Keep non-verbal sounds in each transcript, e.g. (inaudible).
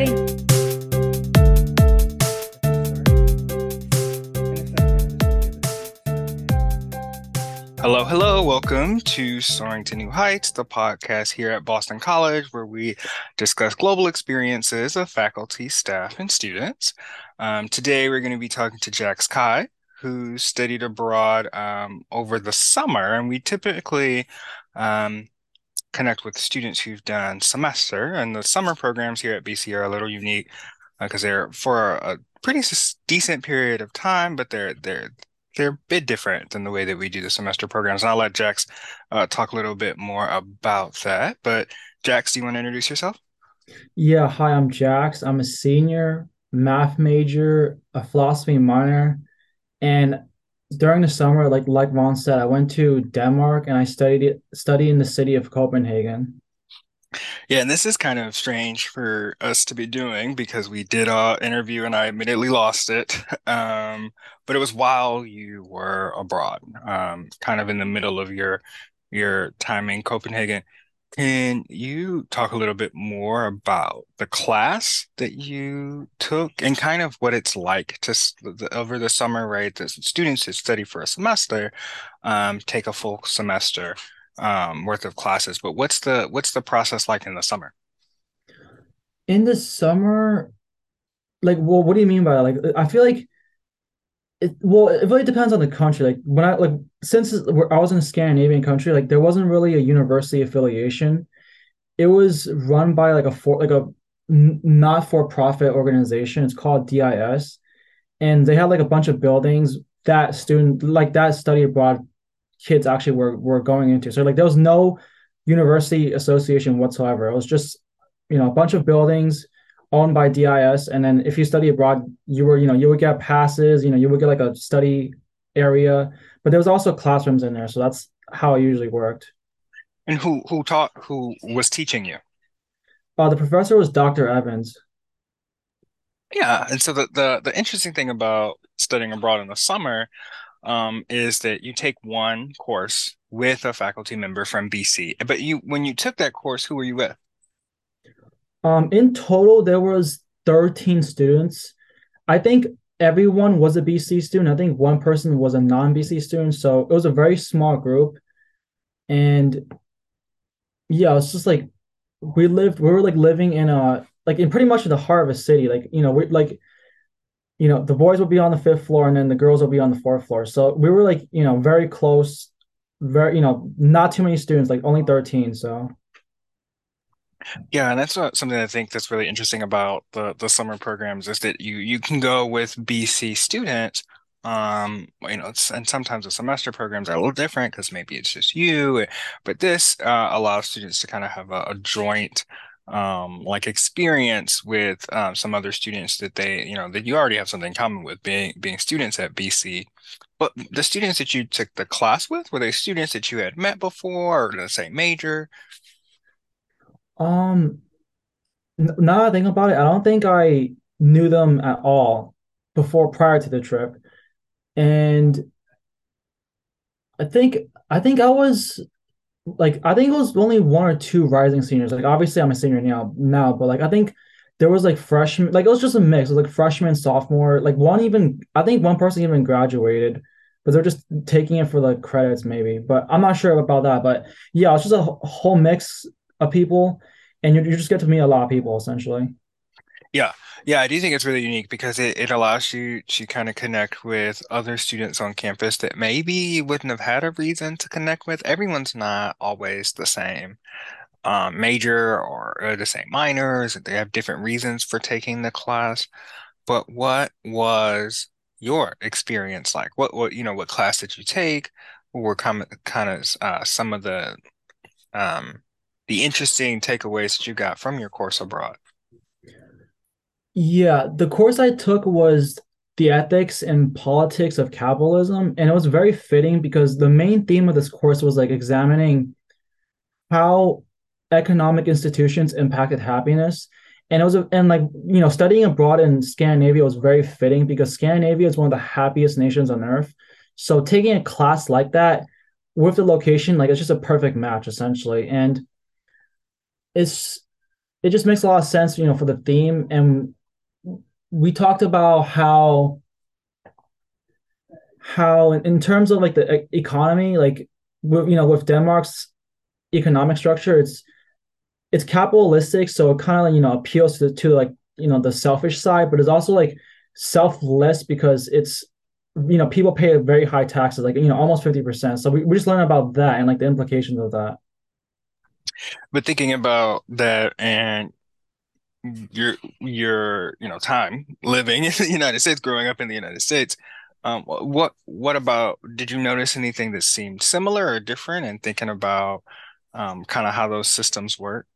ready. Hello, hello. Welcome to Soaring to New Heights, the podcast here at Boston College, where we discuss global experiences of faculty, staff, and students. Um, today, we're going to be talking to Jax Cai, who studied abroad um, over the summer, and we typically um, connect with students who've done semester, and the summer programs here at BC are a little unique because uh, they're for a pretty decent period of time, but they're they're they're a bit different than the way that we do the semester programs. And I'll let Jax uh, talk a little bit more about that. But Jax, do you want to introduce yourself? Yeah, hi, I'm Jax. I'm a senior math major, a philosophy minor, and during the summer, like like Vaughn said, I went to Denmark and I studied studied in the city of Copenhagen. Yeah, and this is kind of strange for us to be doing because we did a interview and I immediately lost it. (laughs) Um, but it was while you were abroad, um, kind of in the middle of your your time in Copenhagen. Can you talk a little bit more about the class that you took and kind of what it's like to over the summer, right? The students who study for a semester um, take a full semester um, worth of classes. But what's the what's the process like in the summer? In the summer, like, well, what do you mean by? Like, I feel like it, well, it really depends on the country. Like when I like since I was in a Scandinavian country, like there wasn't really a university affiliation. It was run by like a for like a not for profit organization. It's called DIS, and they had like a bunch of buildings that student like that study abroad kids actually were were going into. So like there was no university association whatsoever. It was just you know a bunch of buildings owned by DIS. And then if you study abroad, you were, you know, you would get passes, you know, you would get like a study area, but there was also classrooms in there. So that's how it usually worked. And who who taught who was teaching you? Uh, the professor was Dr. Evans. Yeah, and so the, the the interesting thing about studying abroad in the summer um, is that you take one course with a faculty member from BC. But you when you took that course, who were you with? Um, in total, there was 13 students. I think everyone was a BC student. I think one person was a non-BC student. So it was a very small group. And yeah, it's just like we lived, we were like living in a like in pretty much the heart of a city. Like, you know, we like, you know, the boys would be on the fifth floor and then the girls would be on the fourth floor. So we were like, you know, very close, very, you know, not too many students, like only 13. So yeah, and that's something I think that's really interesting about the the summer programs is that you you can go with BC students, um, you know, and sometimes the semester programs are a little different because maybe it's just you, but this uh, allows students to kind of have a, a joint um, like experience with um, some other students that they, you know, that you already have something in common with being being students at BC. But the students that you took the class with, were they students that you had met before or the same major? Um, now that I think about it, I don't think I knew them at all before prior to the trip. And I think I think I was like I think it was only one or two rising seniors. Like obviously I'm a senior now now, but like I think there was like freshman like it was just a mix. It was like freshman, sophomore, like one even I think one person even graduated, but they're just taking it for the credits maybe. But I'm not sure about that. But yeah, it's just a whole mix of people, and you, you just get to meet a lot of people essentially. Yeah, yeah, I do think it's really unique because it, it allows you to kind of connect with other students on campus that maybe you wouldn't have had a reason to connect with. Everyone's not always the same um, major or, or the same minors. They have different reasons for taking the class. But what was your experience like? What what you know, what class did you take? What were kind of kind of uh, some of the um, the interesting takeaways that you got from your course abroad? Yeah, the course I took was the ethics and politics of capitalism, and it was very fitting because the main theme of this course was like examining how economic institutions impacted happiness. And it was, and like, you know, studying abroad in Scandinavia was very fitting because Scandinavia is one of the happiest nations on earth. So taking a class like that with the location, like, it's just a perfect match essentially. And it's it just makes a lot of sense, you know, for the theme. And we talked about how how in, terms of like the economy, like with, you know, with Denmark's economic structure, it's it's capitalistic, so it kind of like, you know appeals to to like you know the selfish side, but it's also like selfless because it's you know people pay very high taxes, like you know almost fifty percent. So we, we just learn about that and like the implications of that. But thinking about that and your your you know time living in the United States, growing up in the United States, um, what what about did you notice anything that seemed similar or different and thinking about um, kind of how those systems work?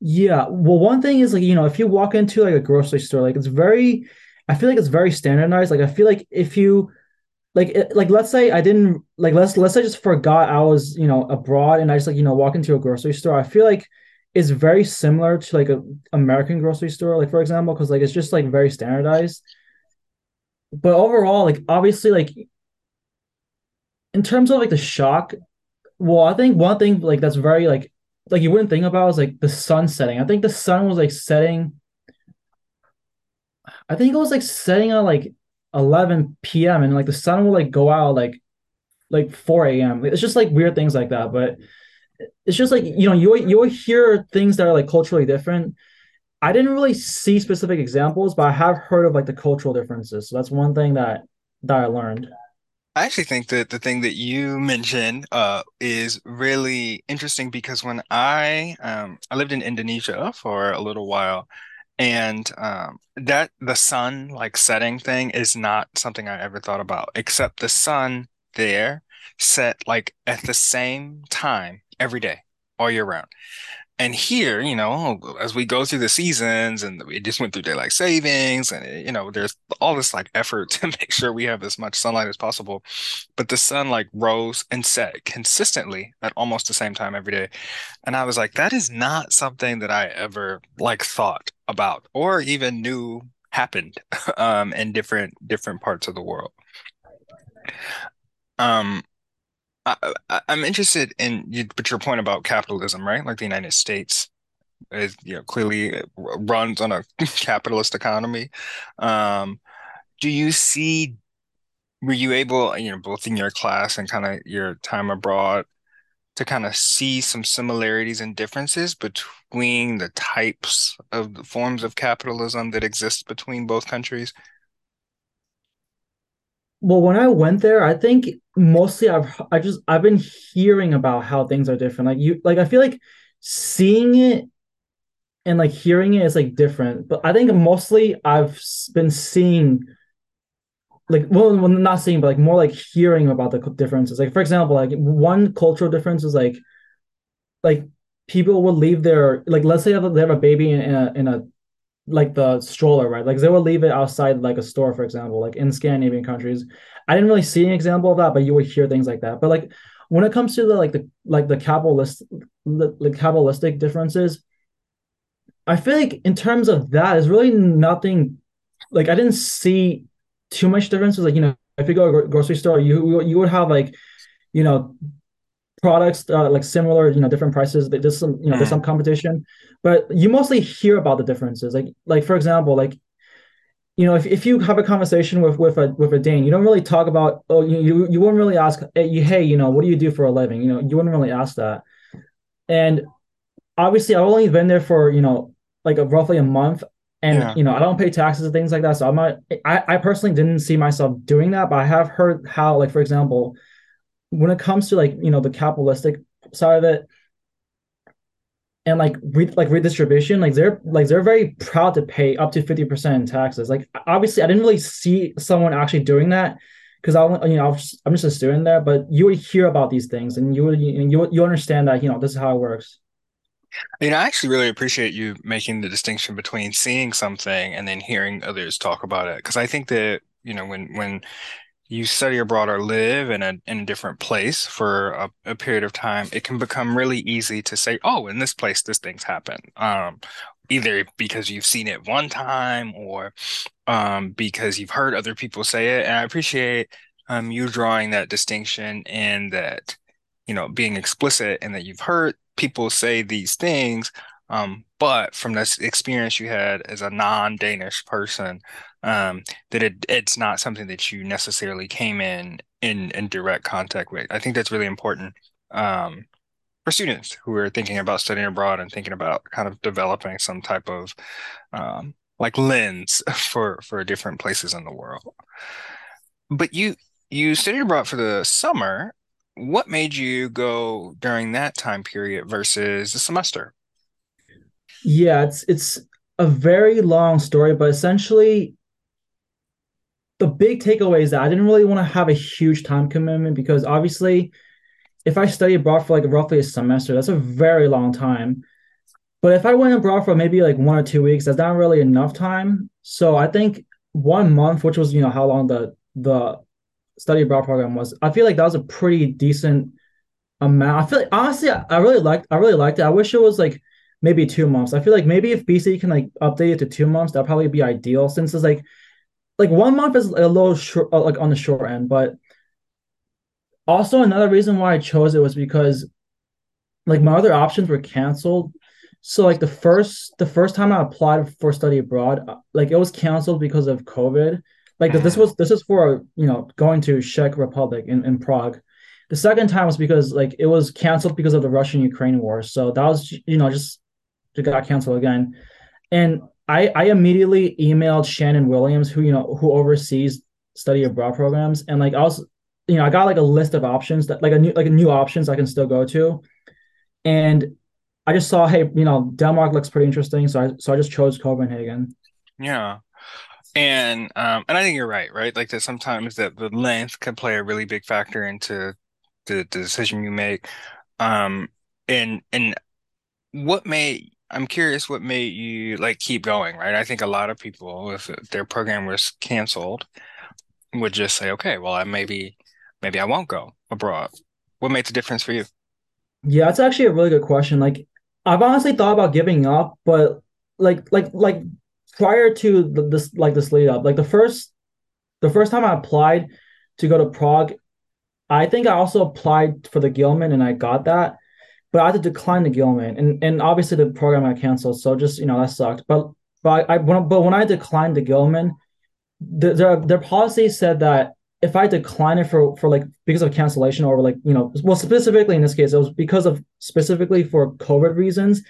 Yeah. Well, one thing is like, you know, if you walk into like a grocery store, like it's very, I feel like it's very standardized. Like I feel like if you like it, like let's say I didn't like let's let's say I just forgot I was, you know, abroad and I just like, you know, walk into a grocery store. I feel like it's very similar to like a American grocery store, like for example, because like it's just like very standardized. But overall, like obviously, like in terms of like the shock, well, I think one thing like that's very like like you wouldn't think about is like the sun setting. I think the sun was like setting. I think it was like setting on like 11 p.m. and like the sun will like go out like like 4 a.m. It's just like weird things like that. But it's just like you know you you hear things that are like culturally different. I didn't really see specific examples, but I have heard of like the cultural differences. So that's one thing that that I learned. I actually think that the thing that you mentioned uh, is really interesting because when I um, I lived in Indonesia for a little while, and um, that the sun like setting thing is not something I ever thought about, except the sun there set like at the same time every day, all year round. And here, you know, as we go through the seasons and we just went through daylight savings and, you know, there's all this like effort (laughs) to make sure we have as much sunlight as possible. But the sun like rose and set consistently at almost the same time every day. And I was like, that is not something that I ever like thought about or even knew happened (laughs) um, in different different parts of the world. Um, I, am interested in you, but your point about capitalism, right? Like the United States is, you know, clearly runs on a (laughs) capitalist economy. Um, do you see, were you able, you know, both in your class and kind of your time abroad to kind of see some similarities and differences between the types of the forms of capitalism that exist between both countries? Well, when I went there, I think mostly I've I just I've been hearing about how things are different. Like you like I feel like seeing it and like hearing it is like different. But I think mostly I've been seeing like well, well not seeing but like more like hearing about the differences. Like for example, like one cultural difference is like like people will leave their like let's say they have a, baby in a in a like the stroller, right? Like they will leave it outside like a store, for example, like in Scandinavian countries. I didn't really see an example of that, but you would hear things like that. But like when it comes to the like the like the capitalist the, the capitalistic differences, I feel like in terms of that, is really nothing. Like I didn't see too much differences. Like you know, if you go to a grocery store, you you would have like you know products uh, like similar, you know, different prices. There's some, you know, there's some mm. competition, but you mostly hear about the differences. Like, like for example, like, you know, if, if you have a conversation with with a with a Dane, you don't really talk about, oh, you you, you wouldn't really ask, hey, you, hey, you know, what do you do for a living? You know, you wouldn't really ask that. And obviously, I've only been there for you know like a, roughly a month, and yeah. you know, I don't pay taxes and things like that. So I'm not. I I personally didn't see myself doing that, but I have heard how, like for example when it comes to like you know the capitalistic side of it and like re- like redistribution like they're like they're very proud to pay up to 50% in taxes like obviously i didn't really see someone actually doing that because i you know i'm just a student there but you would hear about these things and you would you, you understand that you know this is how it works you know, I actually really appreciate you making the distinction between seeing something and then hearing others talk about it. Because I think that, you know, when when you study abroad or live in a in a different place for a, a, period of time, it can become really easy to say, "Oh, in this place, this thing's happened." Um, either because you've seen it one time or um, because you've heard other people say it. And I appreciate um, you drawing that distinction and that you know being explicit and that you've heard people say these things, Um, but from this experience you had as a non-Danish person, um, that it it's not something that you necessarily came in in in direct contact with. I think that's really important um, for students who are thinking about studying abroad and thinking about kind of developing some type of um, like lens (laughs) for for different places in the world. But you you studied abroad for the summer. What made you go during that time period versus the semester? Yeah, it's it's a very long story, but essentially the big takeaway is that I didn't really want to have a huge time commitment because obviously if I study abroad for like roughly a semester, that's a very long time. But if I went abroad for maybe like one or two weeks, that's not really enough time. So I think one month, which was, you know, how long the the study abroad program was, I feel like that was a pretty decent amount. I feel like honestly, I really liked I really liked it. I wish it was like maybe two months. I feel like maybe if BC can like update it to two months, that'd probably be ideal since it's like like one month is a little short uh, like on the short end, but also another reason why I chose it was because like my other options were canceled. So like the first the first time I applied for study abroad, uh, like it was canceled because of COVID. Like this was this is for you know going to Czech Republic in, in Prague. The second time was because like it was canceled because of the Russian Ukraine war. So that was you know just it got canceled again. And I I immediately emailed Shannon Williams, who you know who oversees study abroad programs, and like I was you know I got like a list of options that like a new like a new options I can still go to, and I just saw hey you know Denmark looks pretty interesting, so I so I just chose Copenhagen. Yeah. And um and I think you're right, right? Like that sometimes that the length can play a really big factor into the, the decision you make. Um and and what made I'm curious what made you like keep going, right? I think a lot of people, if their program was canceled, would just say, okay, well, I maybe maybe I won't go abroad. What made the difference for you? Yeah, that's actually a really good question. Like I've honestly thought about giving up, but like like like prior to the, this like this lead up, like the first the first time I applied to go to Prague, I think I also applied for the Gilman and I got that but I had to decline the Gilman, and and obviously the program got canceled, so just you know that sucked. But but I when, but when I declined the Gilman, the, their their policy said that if I decline it for for like because of cancellation or like you know well specifically in this case it was because of specifically for COVID reasons,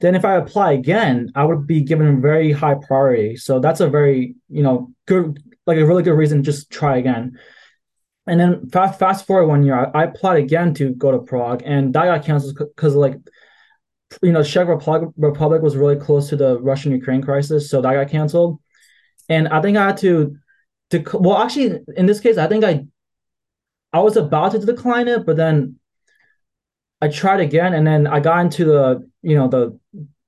then if I apply again, I would be given very high priority. So that's a very you know good like a really good reason to just try again. And then fast fast forward one year, I, I applied again to go to Prague, and that got canceled because like you know Czech Republic, was really close to the Russian Ukraine crisis, so that got canceled. And I think I had to, to well, actually, in this case, I think I I was about to decline it, but then I tried again, and then I got into the you know the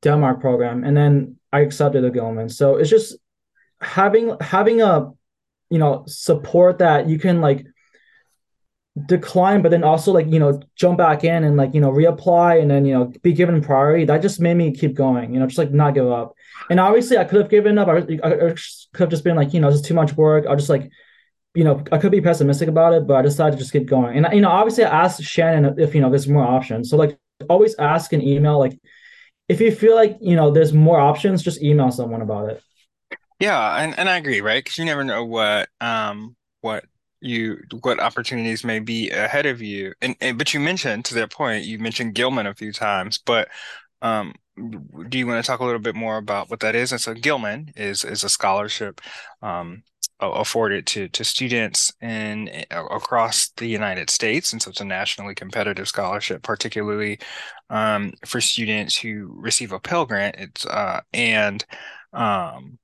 Denmark program, and then I accepted the Gilman. So it's just having having a you know support that you can like decline, but then also like you know jump back in and like you know reapply and then you know be given priority. That just made me keep going. You know, just like not give up. And obviously, I could have given up. I, I could have just been like, you know, is too much work. I'll just like, you know, I could be pessimistic about it, but I decided to just keep going. And you know, obviously, I asked Shannon if you know there's more options. So like, always ask an email. Like, if you feel like you know there's more options, just email someone about it. Yeah, and, and I agree, right? Because you never know what um what you what opportunities may be ahead of you. And, and but you mentioned to that point, you mentioned Gilman a few times, but um, do you want to talk a little bit more about what that is? And so Gilman is is a scholarship um, afforded to to students in across the United States, and so it's a nationally competitive scholarship, particularly um, for students who receive a Pell Grant. It's uh, and um,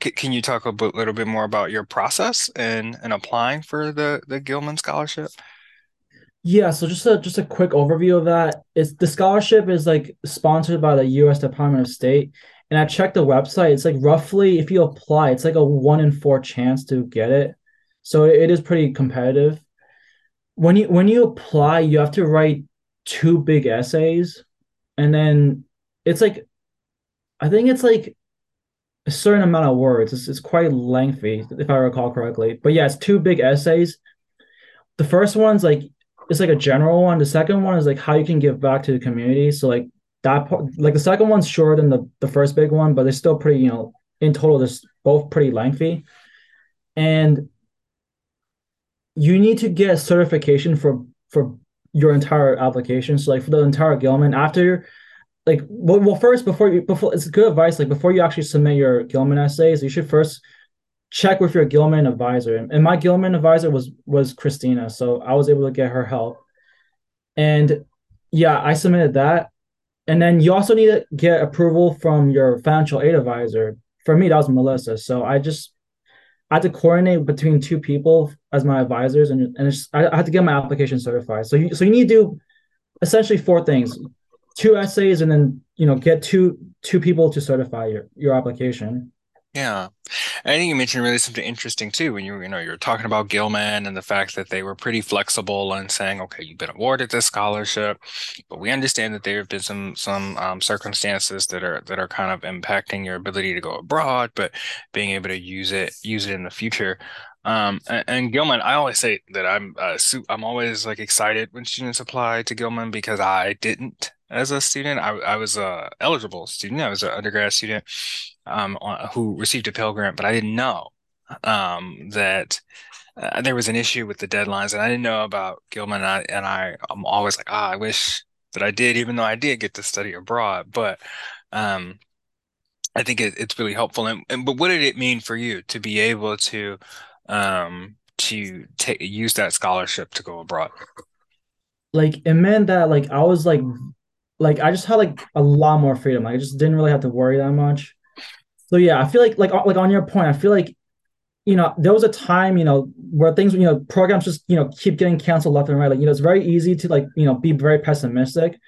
can you talk a little bit more about your process and and applying for the the Gilman scholarship? Yeah, so just a just a quick overview of that. It's the scholarship is like sponsored by the U.S. Department of State, and I checked the website. It's like roughly if you apply, it's like a one in four chance to get it. So it is pretty competitive. When you when you apply, you have to write two big essays, and then it's like, I think it's like a certain amount of words. It's, it's quite lengthy, if I recall correctly. But yeah, it's two big essays. The first one's like it's like a general one. The second one is like how you can give back to the community. So like that part, like the second one's shorter than the, the first big one, but they're still pretty, you know, in total, they're both pretty lengthy. And you need to get certification for for your entire application. So like for the entire Gilman, after like well, well first before you before it's good advice, like before you actually submit your Gilman essays, you should first check with your Gilman advisor. And my Gilman advisor was was Christina. So I was able to get her help. And yeah, I submitted that. And then you also need to get approval from your financial aid advisor. For me, that was Melissa. So I just I had to coordinate between two people as my advisors, and and I had to get my application certified. So you so you need to do essentially four things: two essays, and then you know get two two people to certify your your application. Yeah. I think you mentioned really something interesting too when you you know you're talking about Gilman and the fact that they were pretty flexible and saying, okay, you've been awarded this scholarship, but we understand that there have been some some um, circumstances that are that are kind of impacting your ability to go abroad, but being able to use it use it in the future. Um, and, and, Gilman, I always say that I'm uh, I'm always like excited when students apply to Gilman because I didn't as a student. I, I was a eligible student. I was an undergrad student um, who received a Pell Grant, but I didn't know um, that uh, there was an issue with the deadlines, and I didn't know about Gilman. And I, and I I'm always like, ah, I wish that I did, even though I did get to study abroad. But um, I think it, it's really helpful. And, and but what did it mean for you to be able to um, to take use that scholarship to go abroad? Like it meant that like I was like like I just had like a lot more freedom. Like, I just didn't really have to worry that much. So yeah, I feel like like like on your point, I feel like you know there was a time you know where things you know programs just you know keep getting canceled left and right. Like you know it's very easy to like you know be very pessimistic,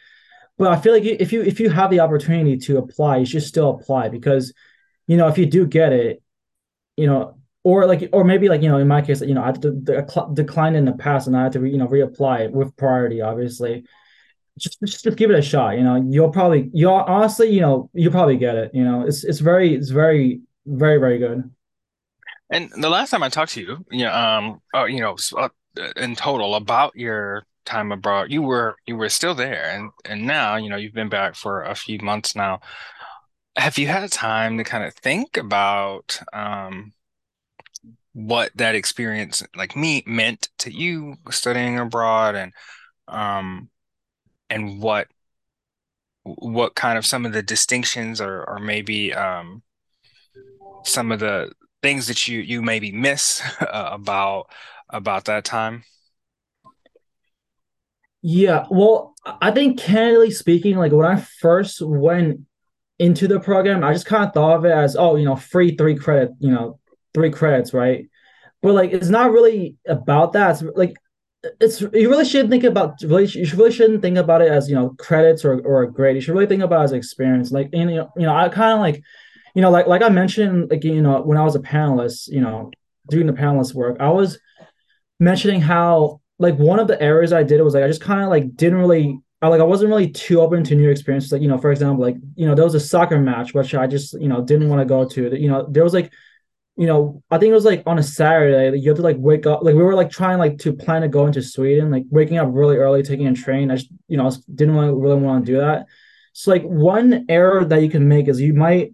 but I feel like if you if you have the opportunity to apply, you should still apply because you know if you do get it, you know or like or maybe like you know in my case you know I had to de- decline in the past and I had to re, you know reapply with priority obviously just, just just give it a shot. You know, you'll probably you'll honestly, you know, you'll probably get it. You know, it's it's very it's very very very good. And the last time I talked to you, you know, um, uh, you know, uh, in total about your time abroad, you were you were still there, and and now you know you've been back for a few months now. Have you had time to kind of think about um, what that experience like me meant to you studying abroad and um and what what kind of some of the distinctions or or maybe um, some of the things that you you maybe miss (laughs) uh, about about that time? Yeah, well, I think candidly speaking, like when I first went into the program, I just kind of thought of it as, oh, you know, free three credit, you know, three credits, right? But like it's not really about that. It's like it's you really shouldn't think about really you really shouldn't think about it as you know credits or or a grade. You should really think about it as experience. Like and, you know, you know I kind of like you know like like I mentioned like you know when I was a panelist, you know doing the panelist work, I was mentioning how like one of the errors I did was like I just kind of like didn't really I like I wasn't really too open to new experiences. Like you know, for example, like you know there was a soccer match which I just you know didn't want to go to. You know there was like you know, I think it was like on a Saturday, like, you have to like wake up. Like we were like trying like to plan to go into Sweden, like waking up really early, taking a train. I just, you know, didn't want really want to do that. So like one error that you can make is you might,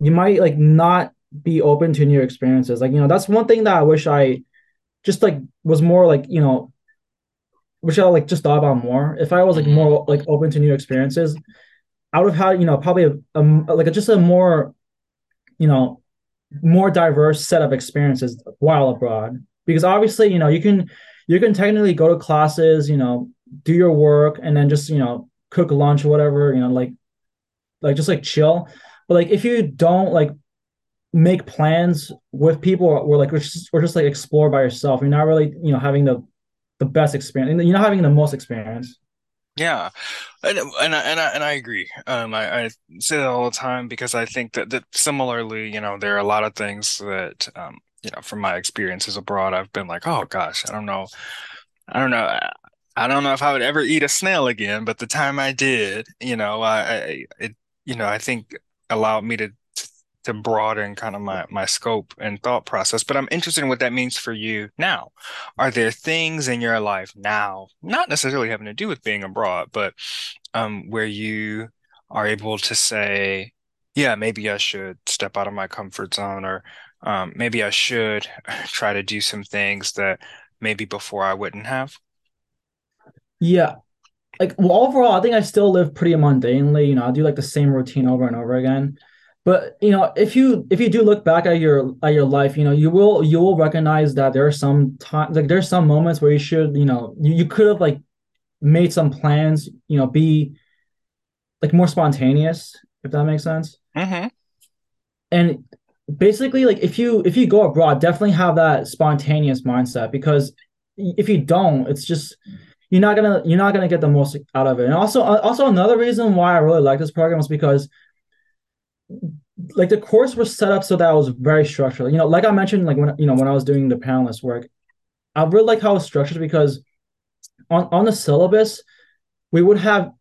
you might like not be open to new experiences. Like you know, that's one thing that I wish I just like was more like you know, wish I like just thought about more. If I was like more mm-hmm. like open to new experiences, I would have had you know probably a, a like a, just a more, you know more diverse set of experiences while abroad. Because obviously you know you can you can technically go to classes you know do your work and then just you know cook lunch or whatever you know like like just like chill. But like if you don't like make plans with people or, or like or just, or just like explore by yourself you're not really you know having the the best experience you're not having the most experience yeah, and and I, and I, and I agree. Um, I, I say that all the time because I think that that similarly, you know, there are a lot of things that um, you know, from my experiences abroad, I've been like, oh gosh, I don't know, I don't know, I don't know if I would ever eat a snail again. But the time I did, you know, I, I it, you know, I think allowed me to to broaden kind of my my scope and thought process. But I'm interested in what that means for you now. Are there things in your life now, not necessarily having to do with being abroad, but um, where you are able to say, yeah, maybe I should step out of my comfort zone, or um, maybe I should (laughs) try to do some things that maybe before I wouldn't have? Yeah, like well, overall, I think I still live pretty mundanely. You know, I do like the same routine over and over again. But you know, if you if you do look back at your at your life, you know, you will you will recognize that there are some times like there's some moments where you should, you know, you, you could have like made some plans, you know, be like more spontaneous, if that makes sense. Mm-hmm. And basically, like if you if you go abroad, definitely have that spontaneous mindset because if you don't, it's just you're not gonna you're not gonna get the most out of it. And also also another reason why I really like this program is because like the course was set up so that it was very structured. You know, like I mentioned, like when you know when I was doing the panelist work, I really like how it's structured because on on the syllabus, we would have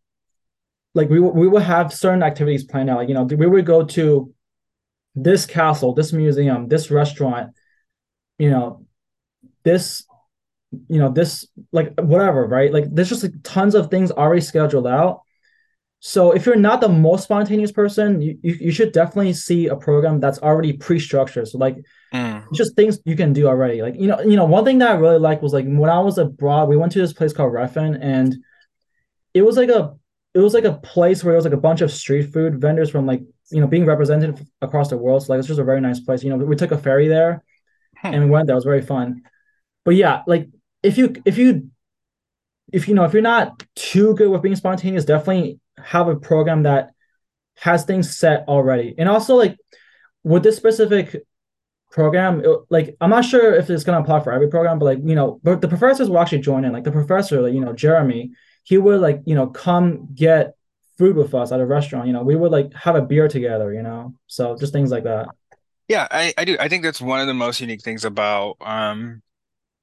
like we we would have certain activities planned out. Like you know, we would go to this castle, this museum, this restaurant, you know, this you know this like whatever right like there's just like tons of things already scheduled out so if you're not the most spontaneous person, you, you, you should definitely see a program that's already pre-structured. So like mm. just things you can do already. Like you know, you know, one thing that I really liked was like when I was abroad, we went to this place called Reffen and it was like a it was like a place where it was like a bunch of street food vendors from like you know being represented across the world. So like it's just a very nice place. You know, we took a ferry there hmm. and we went there. It was very fun. But yeah, like if you if you if you know if you're not too good with being spontaneous, definitely have a program that has things set already. And also like with this specific program, it, like I'm not sure if it's gonna apply for every program, but like you know, but the professors will actually join in. Like the professor, like, you know, Jeremy, he would like you know come get food with us at a restaurant. You know, we would like have a beer together. You know, so just things like that. Yeah, I, I do. I think that's one of the most unique things about um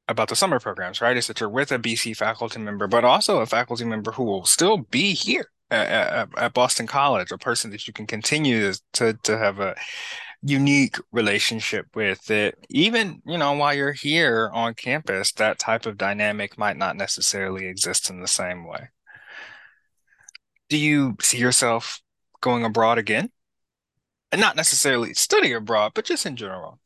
about the summer programs, right? Is that you're with a BC faculty member, but also a faculty member who will still be here at, at, Boston College, a person that you can continue to to have a unique relationship with that even you know while you're here on campus that type of dynamic might not necessarily exist in the same way. Do you see yourself going abroad again? And not necessarily study abroad but just in general.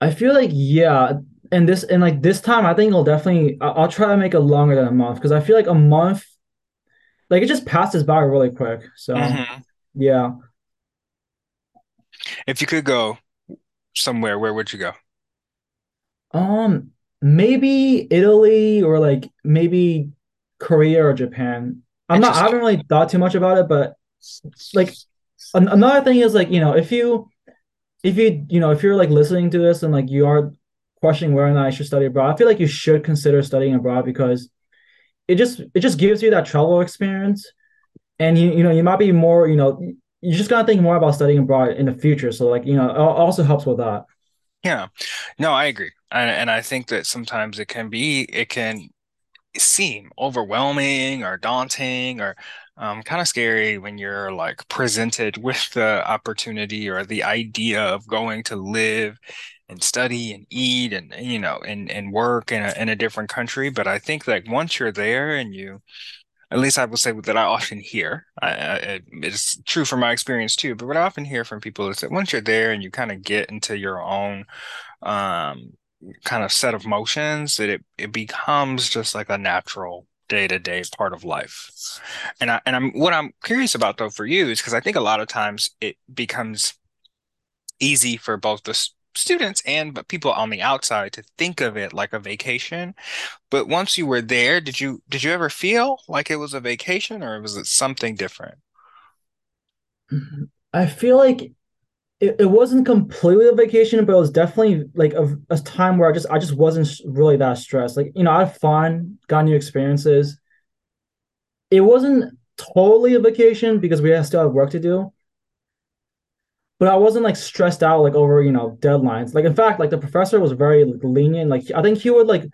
I feel like yeah and this and like this time i think i'll definitely i'll try to make it longer than a month because i feel like a month like it just passes by really quick. So mm-hmm. yeah. If you could go somewhere, where would you go? Um, maybe Italy or like maybe Korea or Japan. I'm not. I haven't really thought too much about it, but like an- another thing is like you know if you if you you know if you're like listening to this and like you are questioning whether or not I should study abroad, I feel like you should consider studying abroad because it just it just gives you that travel experience, and you you know you might be more you know you just gotta think more about studying abroad in the future. So like you know it also helps with that. Yeah, no, I agree, and, and I think that sometimes it can be it can seem overwhelming or daunting or um, kind of scary when you're like presented with the opportunity or the idea of going to live and study and eat and you know and and work in a in a different country. But I think like once you're there and you, at least I will say that I often hear. I, I, it's true from my experience too. But what I often hear from people is that once you're there and you kind of get into your own um, kind of set of motions, that it it becomes just like a natural day to day part of life. And I and I'm what I'm curious about though for you is because I think a lot of times it becomes easy for both the students and but people on the outside to think of it like a vacation. But once you were there did you did you ever feel like it was a vacation or was it something different? Mm-hmm. I feel like it, it wasn't completely a vacation but it was definitely like a, a time where i just i just wasn't really that stressed. Like you know i had fun got new experiences. It wasn't totally a vacation because we still have work to do but I wasn't like stressed out like over you know deadlines. Like in fact, like the professor was very like, lenient. Like I think he would like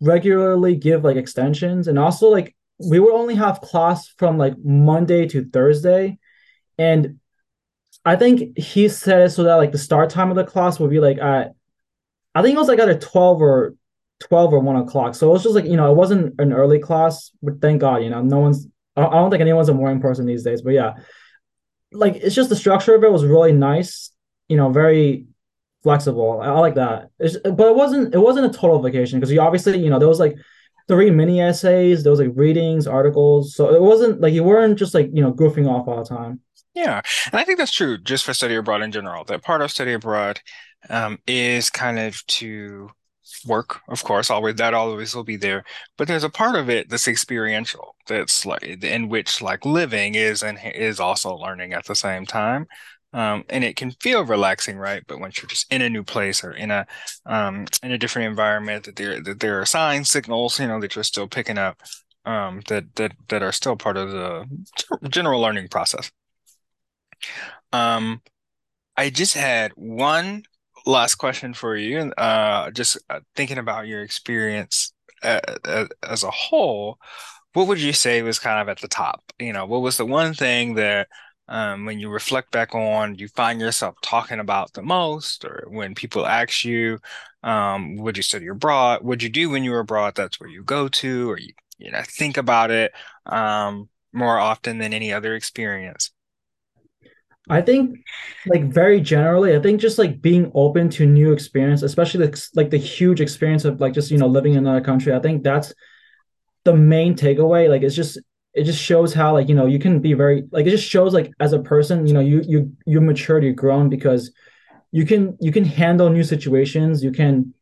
regularly give like extensions, and also like we would only have class from like Monday to Thursday, and I think he said it so that like the start time of the class would be like at I think it was like either 12 or 12 or 1 o'clock. So it was just like, you know, it wasn't an early class, but thank God, you know, no one's I don't think anyone's a morning person these days, but yeah. Like it's just the structure of it was really nice, you know, very flexible. I, I like that. It's, but it wasn't it wasn't a total vacation because you obviously, you know, there was like three mini essays, there was like readings, articles. So it wasn't like you weren't just like, you know, goofing off all the time. Yeah, and I think that's true just for study abroad in general. That part of study abroad um, is kind of to work, of course, always that always will be there. But there's a part of it that's experiential, that's like in which like living is and is also learning at the same time. Um, and it can feel relaxing, right? But once you're just in a new place or in a um, in a different environment, that there that there are signs, signals, you know, that you're still picking up um, that that that are still part of the general learning process. Um, I just had one last question for you, and uh, just uh, thinking about your experience uh, uh, as a whole, what would you say was kind of at the top? You know, what was the one thing that um, when you reflect back on, you find yourself talking about the most, or when people ask you, um, would you study abroad? What'd you do when you were abroad? That's where you go to, or you, you know, think about it um, more often than any other experience. I think like very generally, I think just like being open to new experience, especially like, like the huge experience of like just you know living in another country. I think that's the main takeaway. Like it's just it just shows how like you know you can be very like it just shows like as a person you know you you you matured you've grown because you can you can handle new situations you can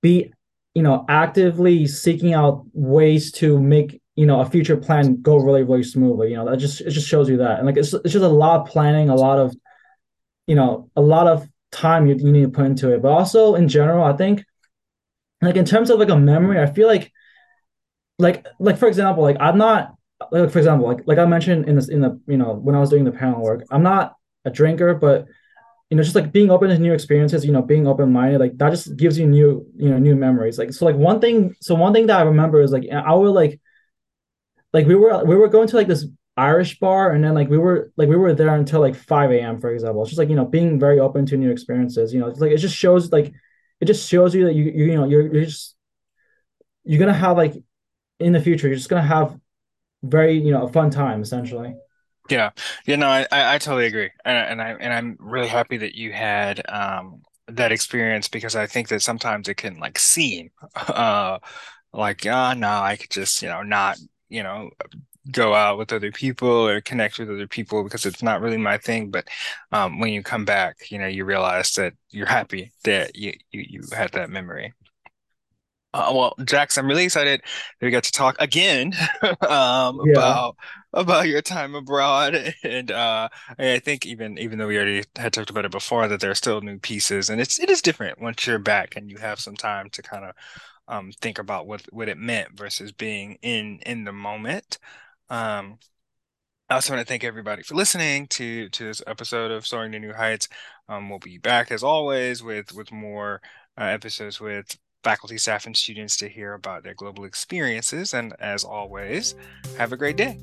be you know actively seeking out ways to make you know a future plan go really really smoothly you know that just it just shows you that. And like it's, it's just a lot of planning a lot of you know a lot of time you, you need to put into it. But also in general i think like in terms of like a memory i feel like like like for example like i'm not like for example like like i mentioned in this in the you know when i was doing the panel work i'm not a drinker but you know just like being open to new experiences you know being open-minded like that just gives you new you know new memories. Like so like one thing so one thing that i remember is like i would like like we were we were going to like this Irish bar and then like we were like we were there until like 5 a.m. for example. It's just like you know being very open to new experiences. You know, it's like it just shows like it just shows you that you you, you know you're you're just you're gonna have like in the future you're just gonna have very you know a fun time essentially. Yeah, you know, I, I, I totally agree, and, and I and I'm really happy that you had um that experience because I think that sometimes it can like seem (laughs) uh like ah oh, no I could just you know not you know, go out with other people or connect with other people because it's not really my thing. But um, when you come back, you know, you realize that you're happy that you you, you had that memory. Uh, well, Jax, I'm really excited that we got to talk again (laughs) um, yeah. about about your time abroad, and uh, I think even even though we already had talked about it before, that there are still new pieces, and it's it is different once you're back and you have some time to kind of um, think about what what it meant versus being in in the moment. Um, I also want to thank everybody for listening to to this episode of Soaring to New Heights. Um, we'll be back as always with with more uh, episodes with faculty, staff, and students to hear about their global experiences. And as always, have a great day.